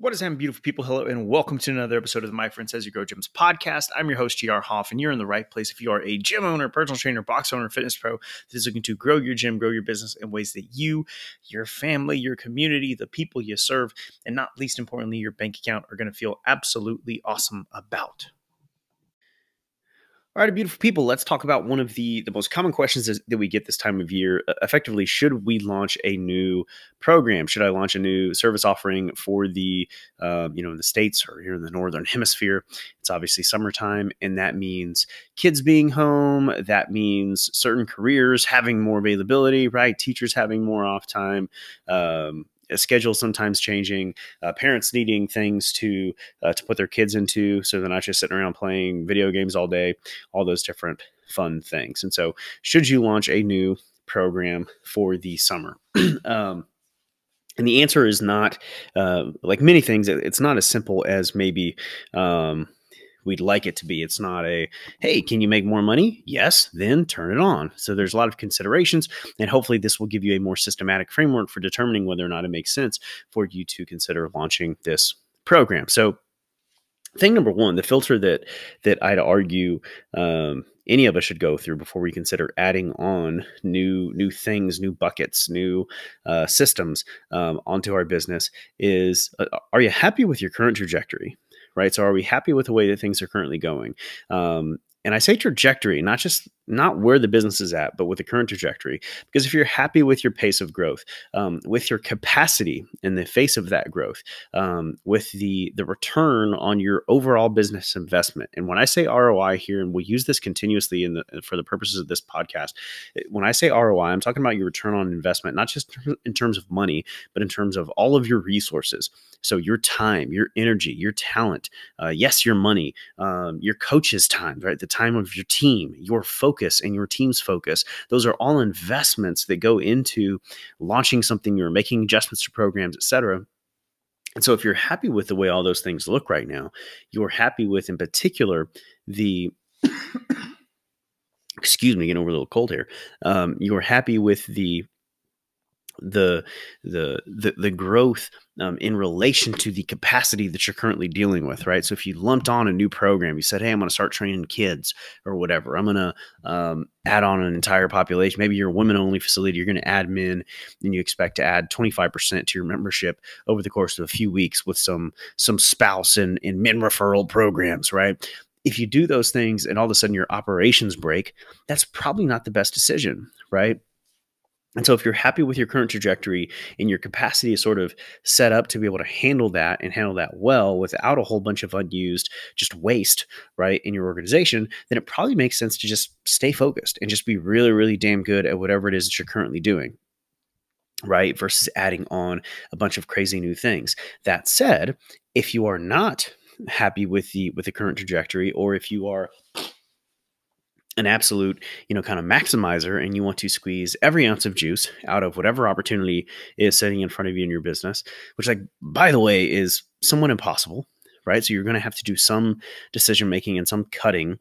What is happening, beautiful people? Hello, and welcome to another episode of the My Friend Says You Grow Gyms podcast. I'm your host, GR Hoff, and you're in the right place if you are a gym owner, personal trainer, box owner, fitness pro that is looking to grow your gym, grow your business in ways that you, your family, your community, the people you serve, and not least importantly, your bank account are going to feel absolutely awesome about. All right, beautiful people, let's talk about one of the, the most common questions that we get this time of year. Effectively, should we launch a new program? Should I launch a new service offering for the, uh, you know, in the States or here in the Northern Hemisphere? It's obviously summertime, and that means kids being home. That means certain careers having more availability, right? Teachers having more off time. Um, schedule sometimes changing, uh, parents needing things to uh, to put their kids into, so they're not just sitting around playing video games all day. All those different fun things. And so, should you launch a new program for the summer? um, and the answer is not uh, like many things. It's not as simple as maybe. Um, we'd like it to be. It's not a, hey, can you make more money? Yes, then turn it on. So there's a lot of considerations, and hopefully this will give you a more systematic framework for determining whether or not it makes sense for you to consider launching this program. So thing number one, the filter that that I'd argue um, any of us should go through before we consider adding on new new things, new buckets, new uh, systems um, onto our business is: uh, Are you happy with your current trajectory? Right? So are we happy with the way that things are currently going? Um, and I say trajectory, not just not where the business is at, but with the current trajectory. Because if you're happy with your pace of growth, um, with your capacity in the face of that growth, um, with the the return on your overall business investment, and when I say ROI here, and we use this continuously in the for the purposes of this podcast, when I say ROI, I'm talking about your return on investment, not just in terms of money, but in terms of all of your resources. So your time, your energy, your talent, uh, yes, your money, um, your coach's time, right? The time of your team, your focus and your team's focus. Those are all investments that go into launching something you're making adjustments to programs, etc. And so if you're happy with the way all those things look right now, you're happy with in particular the excuse me, getting over a little cold here. Um, you're happy with the the the the, the growth um, in relation to the capacity that you're currently dealing with, right? So if you lumped on a new program, you said, "Hey, I'm going to start training kids or whatever. I'm going to um, add on an entire population. Maybe you're a women-only facility. You're going to add men, and you expect to add 25% to your membership over the course of a few weeks with some some spouse and, and men referral programs, right? If you do those things and all of a sudden your operations break, that's probably not the best decision, right? And so, if you're happy with your current trajectory and your capacity is sort of set up to be able to handle that and handle that well without a whole bunch of unused just waste, right, in your organization, then it probably makes sense to just stay focused and just be really, really damn good at whatever it is that you're currently doing right versus adding on a bunch of crazy new things. That said if you are not happy with the with the current trajectory or if you are an absolute, you know, kind of maximizer and you want to squeeze every ounce of juice out of whatever opportunity is sitting in front of you in your business, which like by the way is somewhat impossible, right? So you're going to have to do some decision making and some cutting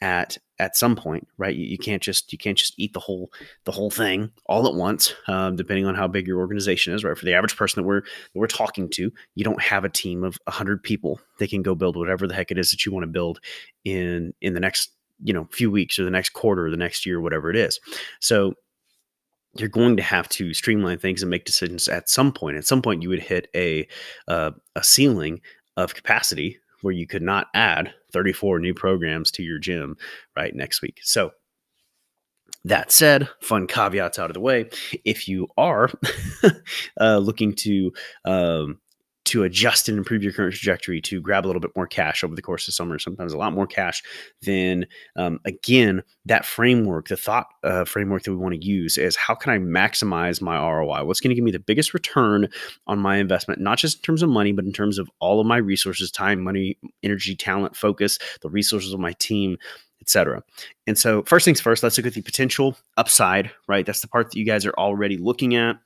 at at some point, right? You, you, can't just you can't just eat the whole the whole thing all at once, um, depending on how big your organization is, right? For the average person that we're that we're talking to, you don't have a team of hundred people that can go build whatever the heck it is that you want to build in in the next you know few weeks or the next quarter or the next year whatever it is. So you're going to have to streamline things and make decisions at some point. At some point you would hit a uh, a ceiling of capacity where you could not add 34 new programs to your gym right next week. So that said, fun caveats out of the way. If you are uh, looking to um, to adjust and improve your current trajectory to grab a little bit more cash over the course of summer, sometimes a lot more cash, then um, again, that framework, the thought uh, framework that we want to use is how can I maximize my ROI? What's going to give me the biggest return on my investment, not just in terms of money, but in terms of all of my resources, time, money, energy, talent, focus, the resources of my team, etc. And so, first things first, let's look at the potential upside, right? That's the part that you guys are already looking at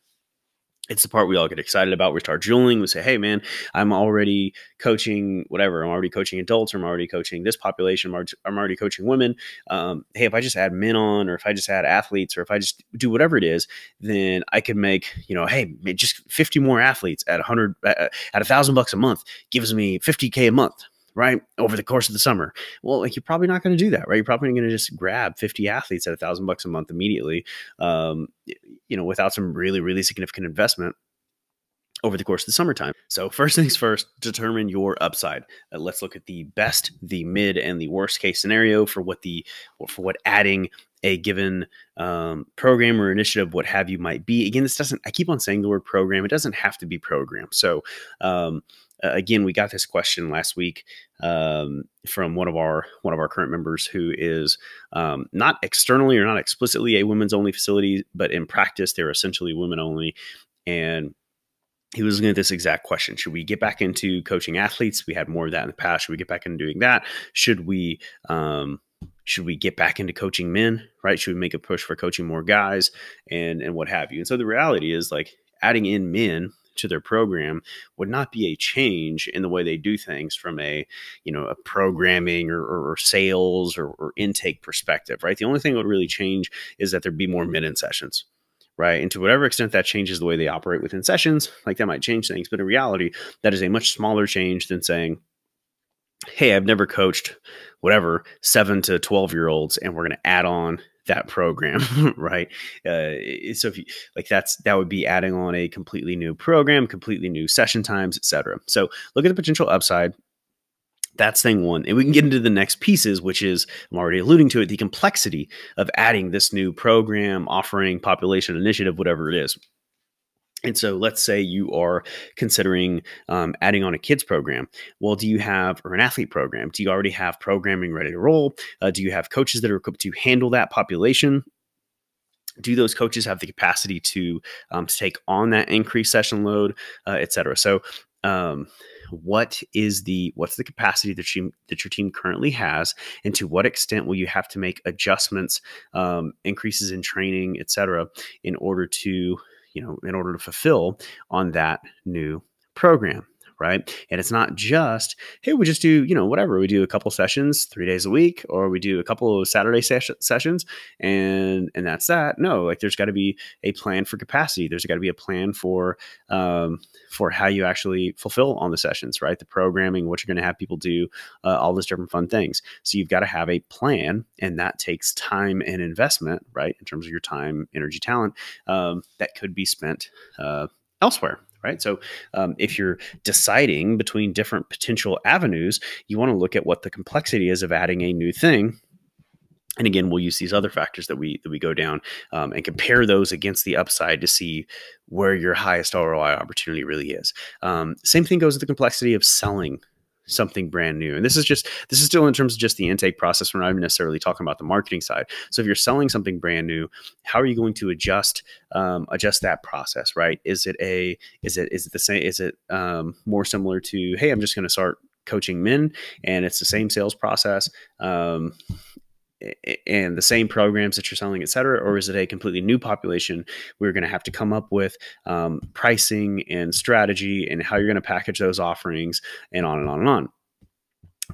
it's the part we all get excited about. We start juuling. We say, "Hey, man, I'm already coaching whatever. I'm already coaching adults. I'm already coaching this population. I'm already, I'm already coaching women. Um, hey, if I just add men on, or if I just add athletes, or if I just do whatever it is, then I could make, you know, hey, just 50 more athletes at 100 at a thousand bucks a month gives me 50k a month right over the course of the summer well like you're probably not going to do that right you're probably going to just grab 50 athletes at a thousand bucks a month immediately um, you know without some really really significant investment over the course of the summertime. So, first things first, determine your upside. Uh, let's look at the best, the mid, and the worst case scenario for what the for what adding a given um, program or initiative, what have you, might be. Again, this doesn't. I keep on saying the word program. It doesn't have to be program. So, um, uh, again, we got this question last week um, from one of our one of our current members who is um, not externally or not explicitly a women's only facility, but in practice they're essentially women only. And he was looking at this exact question: Should we get back into coaching athletes? We had more of that in the past. Should we get back into doing that? Should we um, should we get back into coaching men? Right? Should we make a push for coaching more guys and and what have you? And so the reality is like adding in men to their program would not be a change in the way they do things from a you know a programming or, or sales or, or intake perspective right the only thing that would really change is that there'd be more minute sessions right? And to whatever extent that changes the way they operate within sessions, like that might change things. But in reality, that is a much smaller change than saying, hey, I've never coached whatever seven to 12 year olds, and we're going to add on that program, right? Uh, so if you like, that's that would be adding on a completely new program, completely new session times, etc. So look at the potential upside. That's thing one. And we can get into the next pieces, which is I'm already alluding to it, the complexity of adding this new program, offering, population initiative, whatever it is. And so let's say you are considering um, adding on a kids program. Well, do you have, or an athlete program? Do you already have programming ready to roll? Uh, do you have coaches that are equipped to handle that population? Do those coaches have the capacity to, um, to take on that increased session load, uh, et cetera? So, um, what is the what's the capacity that you that your team currently has, and to what extent will you have to make adjustments, um, increases in training, et cetera, in order to you know, in order to fulfill on that new program right? And it's not just, hey, we just do, you know, whatever. We do a couple sessions three days a week, or we do a couple of Saturday ses- sessions, and and that's that. No, like there's got to be a plan for capacity. There's got to be a plan for um, for how you actually fulfill on the sessions, right? The programming, what you're going to have people do, uh, all those different fun things. So you've got to have a plan, and that takes time and investment, right? In terms of your time, energy, talent, um, that could be spent uh, elsewhere right? So um, if you're deciding between different potential avenues, you want to look at what the complexity is of adding a new thing. And again, we'll use these other factors that we that we go down um, and compare those against the upside to see where your highest ROI opportunity really is. Um, same thing goes with the complexity of selling something brand new. And this is just this is still in terms of just the intake process. We're not even necessarily talking about the marketing side. So if you're selling something brand new, how are you going to adjust um, adjust that process? Right? Is it a is it is it the same? Is it um, more similar to hey, I'm just going to start coaching men and it's the same sales process um, and the same programs that you're selling, et cetera? Or is it a completely new population? We're going to have to come up with um, pricing and strategy and how you're going to package those offerings and on and on and on.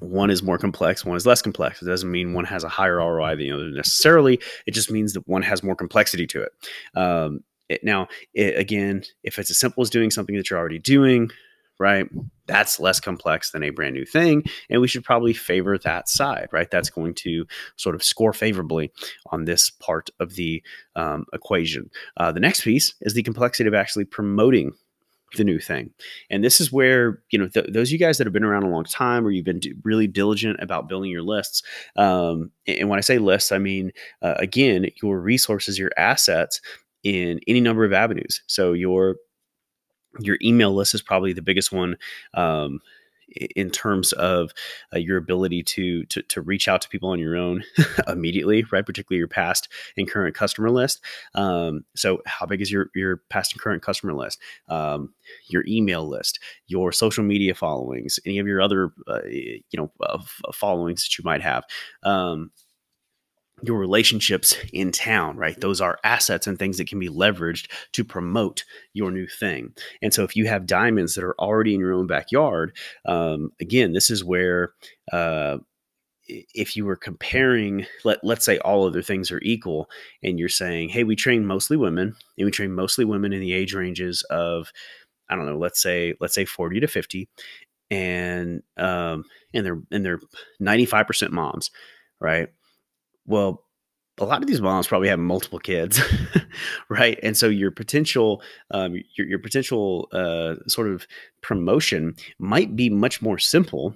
One is more complex, one is less complex. It doesn't mean one has a higher ROI than the other necessarily. It just means that one has more complexity to it. Um, it now, it, again, if it's as simple as doing something that you're already doing, right? That's less complex than a brand new thing. And we should probably favor that side, right? That's going to sort of score favorably on this part of the um, equation. Uh, the next piece is the complexity of actually promoting the new thing. And this is where, you know, th- those you guys that have been around a long time or you've been d- really diligent about building your lists. Um, and when I say lists, I mean, uh, again, your resources, your assets in any number of avenues. So your your email list is probably the biggest one um, in terms of uh, your ability to, to, to reach out to people on your own immediately, right? Particularly your past and current customer list. Um, so, how big is your your past and current customer list? Um, your email list, your social media followings, any of your other uh, you know uh, followings that you might have. Um, your relationships in town, right? Those are assets and things that can be leveraged to promote your new thing. And so, if you have diamonds that are already in your own backyard, um, again, this is where uh, if you were comparing, let let's say all other things are equal, and you're saying, hey, we train mostly women, and we train mostly women in the age ranges of, I don't know, let's say let's say 40 to 50, and um, and they're and they're 95 percent moms, right? Well, a lot of these moms probably have multiple kids, right? And so your potential, um, your, your potential uh, sort of promotion might be much more simple,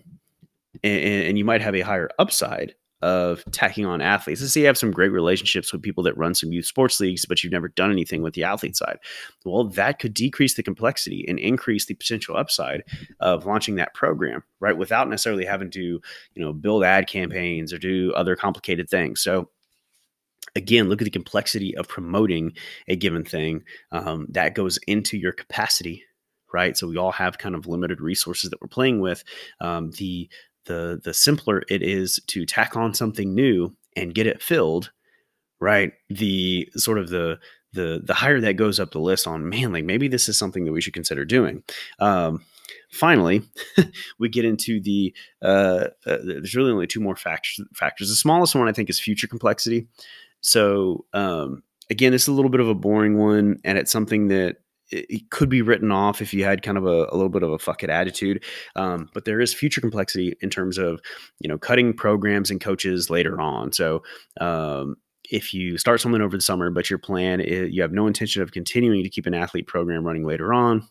and, and, you might have a higher upside of tacking on athletes. Let's say you have some great relationships with people that run some youth sports leagues, but you've never done anything with the athlete side. Well, that could decrease the complexity and increase the potential upside of launching that program, right? Without necessarily having to, you know, build ad campaigns or do other complicated things. So again, look at the complexity of promoting a given thing um, that goes into your capacity right? So we all have kind of limited resources that we're playing with. Um, the the the simpler it is to tack on something new and get it filled, right? The sort of the the the higher that goes up the list on man, like maybe this is something that we should consider doing. Um, finally, we get into the uh, uh, there's really only two more factors. Factors. The smallest one I think is future complexity. So um, again, is a little bit of a boring one, and it's something that it could be written off if you had kind of a, a little bit of a fuck it attitude. Um, but there is future complexity in terms of, you know, cutting programs and coaches later on. So, um, if you start something over the summer, but your plan is you have no intention of continuing to keep an athlete program running later on,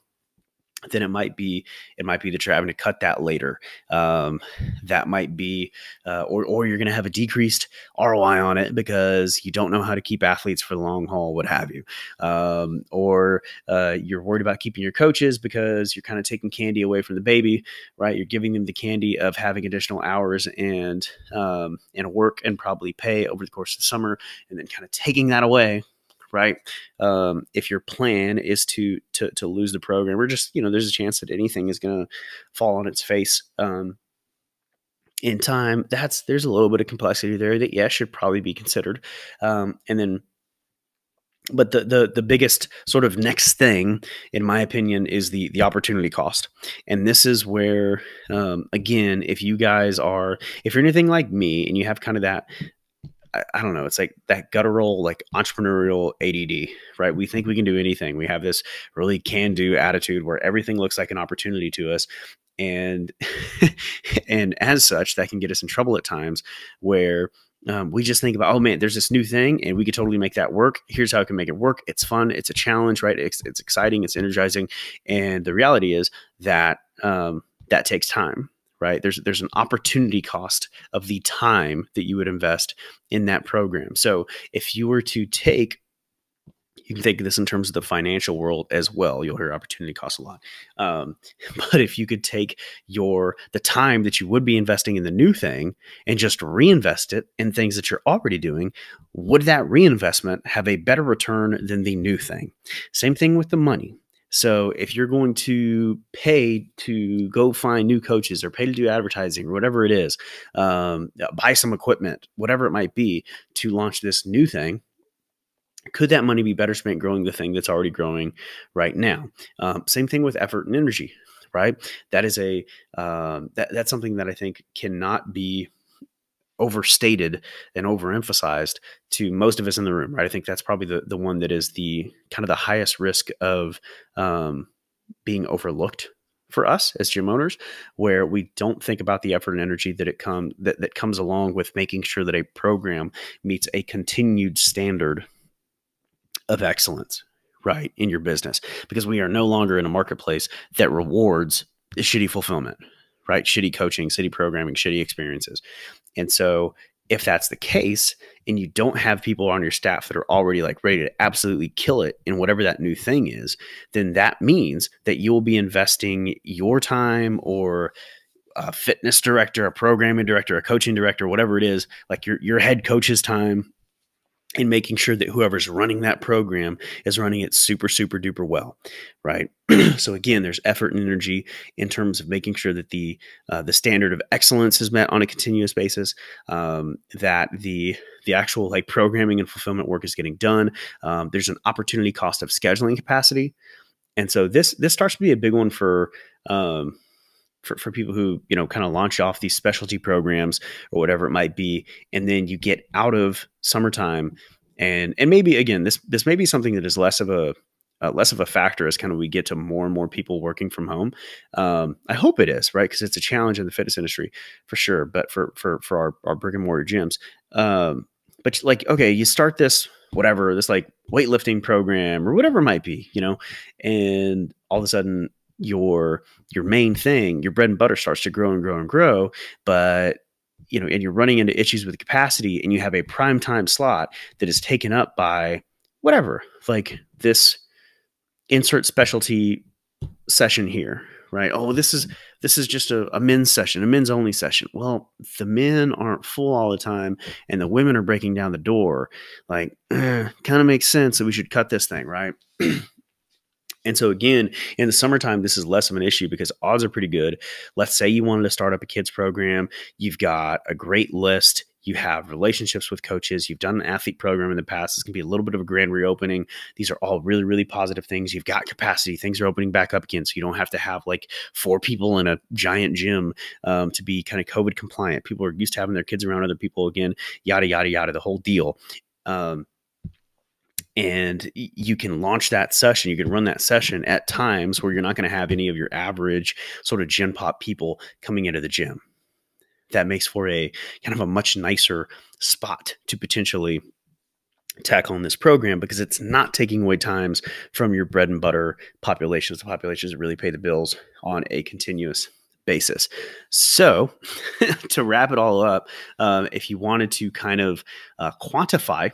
then it might be it might be that you're having to cut that later. Um, that might be, uh, or or you're going to have a decreased ROI on it because you don't know how to keep athletes for the long haul, what have you, um, or uh, you're worried about keeping your coaches because you're kind of taking candy away from the baby, right? You're giving them the candy of having additional hours and um, and work and probably pay over the course of the summer, and then kind of taking that away right? Um, if your plan is to to to lose the program, or just you know, there's a chance that anything is going to fall on its face um, in time. That's there's a little bit of complexity there that yeah should probably be considered, um, and then but the, the the biggest sort of next thing in my opinion is the the opportunity cost and this is where um, again if you guys are if you're anything like me and you have kind of that I, I don't know. It's like that guttural, like entrepreneurial ADD, right? We think we can do anything. We have this really can do attitude where everything looks like an opportunity to us. And, and as such, that can get us in trouble at times where um, we just think about, oh man, there's this new thing and we could totally make that work. Here's how I can make it work. It's fun. It's a challenge, right? It's, it's exciting. It's energizing. And the reality is that um, that takes time right? There's there's an opportunity cost of the time that you would invest in that program. So if you were to take you can think of this in terms of the financial world as well. You'll hear opportunity cost a lot. Um, but if you could take your the time that you would be investing in the new thing and just reinvest it in things that you're already doing would that reinvestment have a better return than the new thing? Same thing with the money so if you're going to pay to go find new coaches or pay to do advertising or whatever it is, um, buy some equipment, whatever it might be, to launch this new thing, could that money be better spent growing the thing that's already growing right now? Um, same thing with effort and energy, right? That is a um, that, that's something that I think cannot be overstated and overemphasized to most of us in the room, right? I think that's probably the the one that is the kind of the highest risk of um, being overlooked for us as gym owners, where we don't think about the effort and energy that it come that, that comes along with making sure that a program meets a continued standard of excellence, right, in your business. Because we are no longer in a marketplace that rewards shitty fulfillment, right? Shitty coaching, shitty programming, shitty experiences. And so if that's the case and you don't have people on your staff that are already like ready to absolutely kill it in whatever that new thing is, then that means that you will be investing your time or a fitness director, a programming director, a coaching director, whatever it is, like your your head coach's time and making sure that whoever's running that program is running it super super duper well right? So again there's effort and energy in terms of making sure that the uh, the standard of excellence is met on a continuous basis um, that the the actual like programming and fulfillment work is getting done. Um, there's an opportunity cost of scheduling capacity. And so this this starts to be a big one for um, for, for people who you know kind of launch off these specialty programs or whatever it might be and then you get out of summertime and and maybe again this this may be something that is less of a uh, less of a factor as kind of we get to more and more people working from home. Um, I hope it is right because it's a challenge in the fitness industry for sure. But for for for our, our brick and mortar gyms, um, but like okay, you start this whatever this like weightlifting program or whatever it might be, you know, and all of a sudden your your main thing, your bread and butter starts to grow and grow and grow, but you know, and you're running into issues with capacity and you have a prime time slot that is taken up by whatever, like this insert specialty session here, right? Oh, this is this is just a, a, men's session, a men's only session. Well, the men aren't full all the time, and the women are breaking down the door. Like, eh, kind of makes sense that we should cut this thing, right? And so again, in the summertime, this is less of an issue because odds are pretty good. Let's say you wanted to start up a kids program, you've got a great list, you have relationships with coaches, you've done an athlete program in the past. This can be a little bit of a grand reopening. These are all really, really positive things. You've got capacity, things are opening back up again. So you don't have to have like four people in a giant gym um, to be kind of COVID compliant. People are used to having their kids around other people again, yada, yada, yada, the whole deal. Um, and you can launch that session you can run that session at times where you're not going to have any of your average sort of gen pop people coming into the gym. That makes for a kind of a much nicer spot to potentially tackle in this program because it's not taking away times from your bread and butter populations. The populations that really pay the bills on a continuous basis. So to wrap it all up um, if you wanted to kind of uh, quantify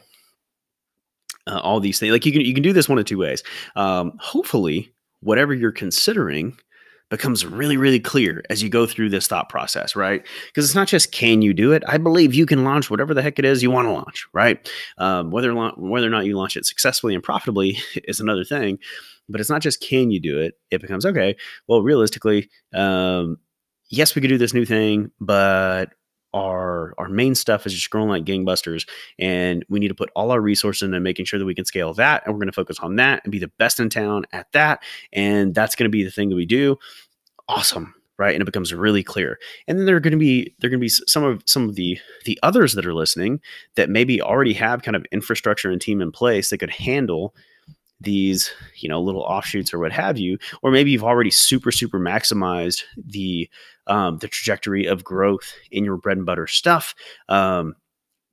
uh, all these things. Like you can you can do this one of two ways. Um, hopefully, whatever you're considering becomes really really clear as you go through this thought process right because it's not just can you do it i believe you can launch whatever the heck it is you want to launch right um, whether whether or not you launch it successfully and profitably is another thing but it's not just can you do it it becomes okay well realistically um, yes we could do this new thing but our our main stuff is just growing like gangbusters and we need to put all our resources into making sure that we can scale that and we're going to focus on that and be the best in town at that and that's going to be the thing that we do. Awesome right? And it becomes really clear. And then there are going to be there are going to be some of some of the the others that are listening that maybe already have kind of infrastructure and team in place that could handle these you know little offshoots or what have you or maybe you've already super super maximized the um, the trajectory of growth in your bread and butter stuff um,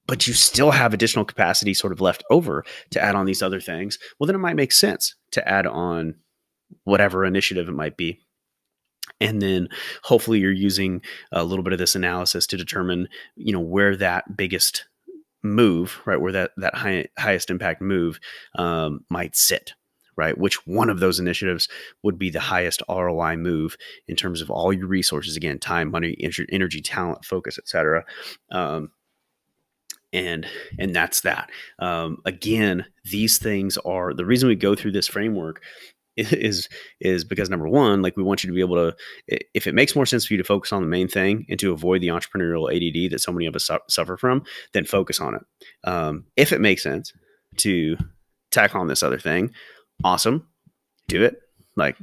but you still have additional capacity sort of left over to add on these other things well then it might make sense to add on whatever initiative it might be. And then hopefully you're using a little bit of this analysis to determine you know where that biggest move, right, where that that high, highest impact move um, might sit, right? Which one of those initiatives would be the highest ROI move in terms of all your resources? Again, time, money, energy, talent, focus, etc. Um, and and that's that. Um, again, these things are the reason we go through this framework is is because number one, like we want you to be able to, if it makes more sense for you to focus on the main thing and to avoid the entrepreneurial ADD that so many of us su- suffer from, then focus on it. Um, if it makes sense to tack on this other thing, awesome, do it. Like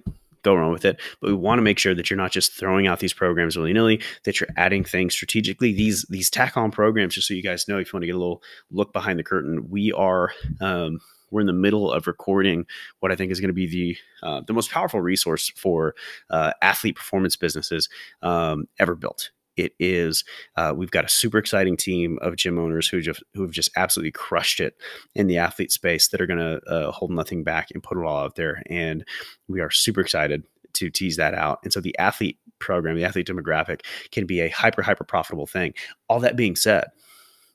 go wrong with it. But we want to make sure that you're not just throwing out these programs willy nilly, that you're adding things strategically. These these tack on programs, just so you guys know, if you want to get a little look behind the curtain, we are um, we're in the middle of recording what I think is going to be the uh, the most powerful resource for uh, athlete performance businesses um, ever built. It is. Uh, we've got a super exciting team of gym owners who just who have just absolutely crushed it in the athlete space that are going to uh, hold nothing back and put it all out there. And we are super excited to tease that out. And so the athlete program, the athlete demographic, can be a hyper hyper profitable thing. All that being said,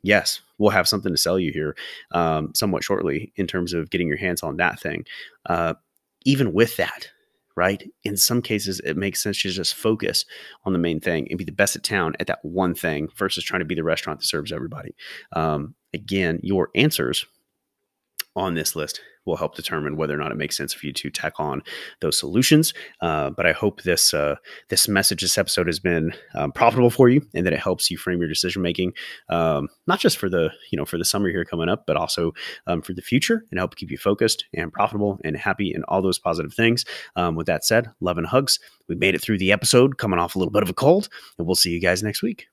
yes, we'll have something to sell you here um, somewhat shortly in terms of getting your hands on that thing. Uh, even with that, right? In some cases, it makes sense to just focus on the main thing and be the best at town at that one thing versus trying to be the restaurant that serves everybody. Um, again, your answers on this list will help determine whether or not it makes sense for you to tack on those solutions. Uh, but I hope this uh, this message, this episode, has been um, profitable for you, and that it helps you frame your decision making, um, not just for the you know for the summer here coming up, but also um, for the future, and help keep you focused and profitable and happy and all those positive things. Um, with that said, love and hugs. We made it through the episode, coming off a little bit of a cold, and we'll see you guys next week.